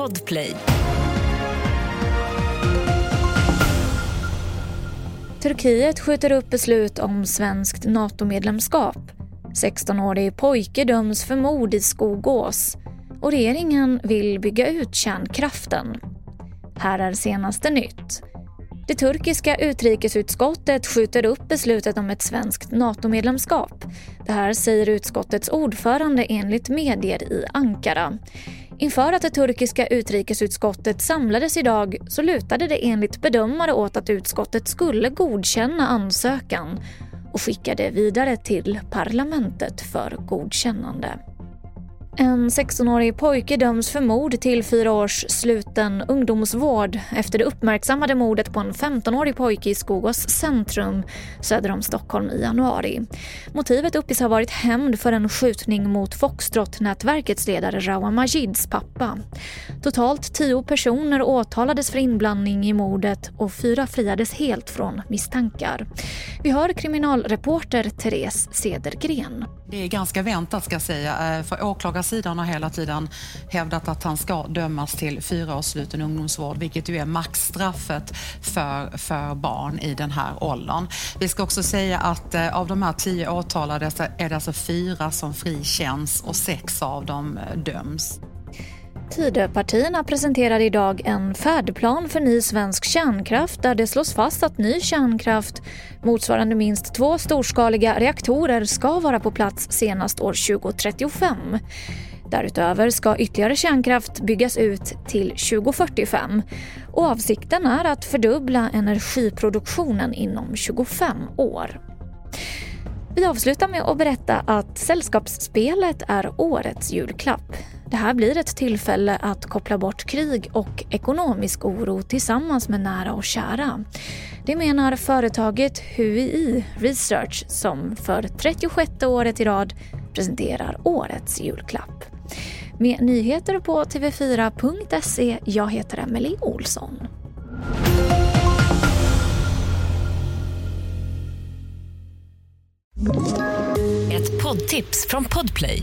Podplay. Turkiet skjuter upp beslut om svenskt NATO-medlemskap. 16-årig pojke döms för mord i Skogås och regeringen vill bygga ut kärnkraften. Här är senaste nytt. Det turkiska utrikesutskottet skjuter upp beslutet om ett svenskt NATO-medlemskap. Det här säger utskottets ordförande enligt medier i Ankara. Inför att det turkiska utrikesutskottet samlades idag så lutade det enligt bedömare åt att utskottet skulle godkänna ansökan och skicka det vidare till parlamentet för godkännande. En 16-årig pojke döms för mord till fyra års sluten ungdomsvård efter det uppmärksammade mordet på en 15-årig pojke i Skogås centrum söder om Stockholm i januari. Motivet uppges ha varit hämnd för en skjutning mot Foxtrot-nätverkets ledare Rawa Majids pappa. Totalt tio personer åtalades för inblandning i mordet och fyra friades helt från misstankar. Vi hör kriminalreporter Therese Cedergren. Det är ganska väntat ska jag säga, eh, för för sidan har hela tiden hävdat att han ska dömas till fyra års sluten ungdomsvård, vilket ju är maxstraffet för, för barn i den här åldern. Vi ska också säga att eh, av de här tio åtalade så är det alltså fyra som frikänns och sex av dem eh, döms. Tidöpartierna presenterar idag en färdplan för ny svensk kärnkraft där det slås fast att ny kärnkraft motsvarande minst två storskaliga reaktorer ska vara på plats senast år 2035. Därutöver ska ytterligare kärnkraft byggas ut till 2045 och avsikten är att fördubbla energiproduktionen inom 25 år. Vi avslutar med att berätta att Sällskapsspelet är årets julklapp. Det här blir ett tillfälle att koppla bort krig och ekonomisk oro tillsammans med nära och kära. Det menar företaget HUI Research som för 36 året i rad presenterar årets julklapp. Med nyheter på tv4.se. Jag heter Emily Olsson. Ett poddtips från Podplay.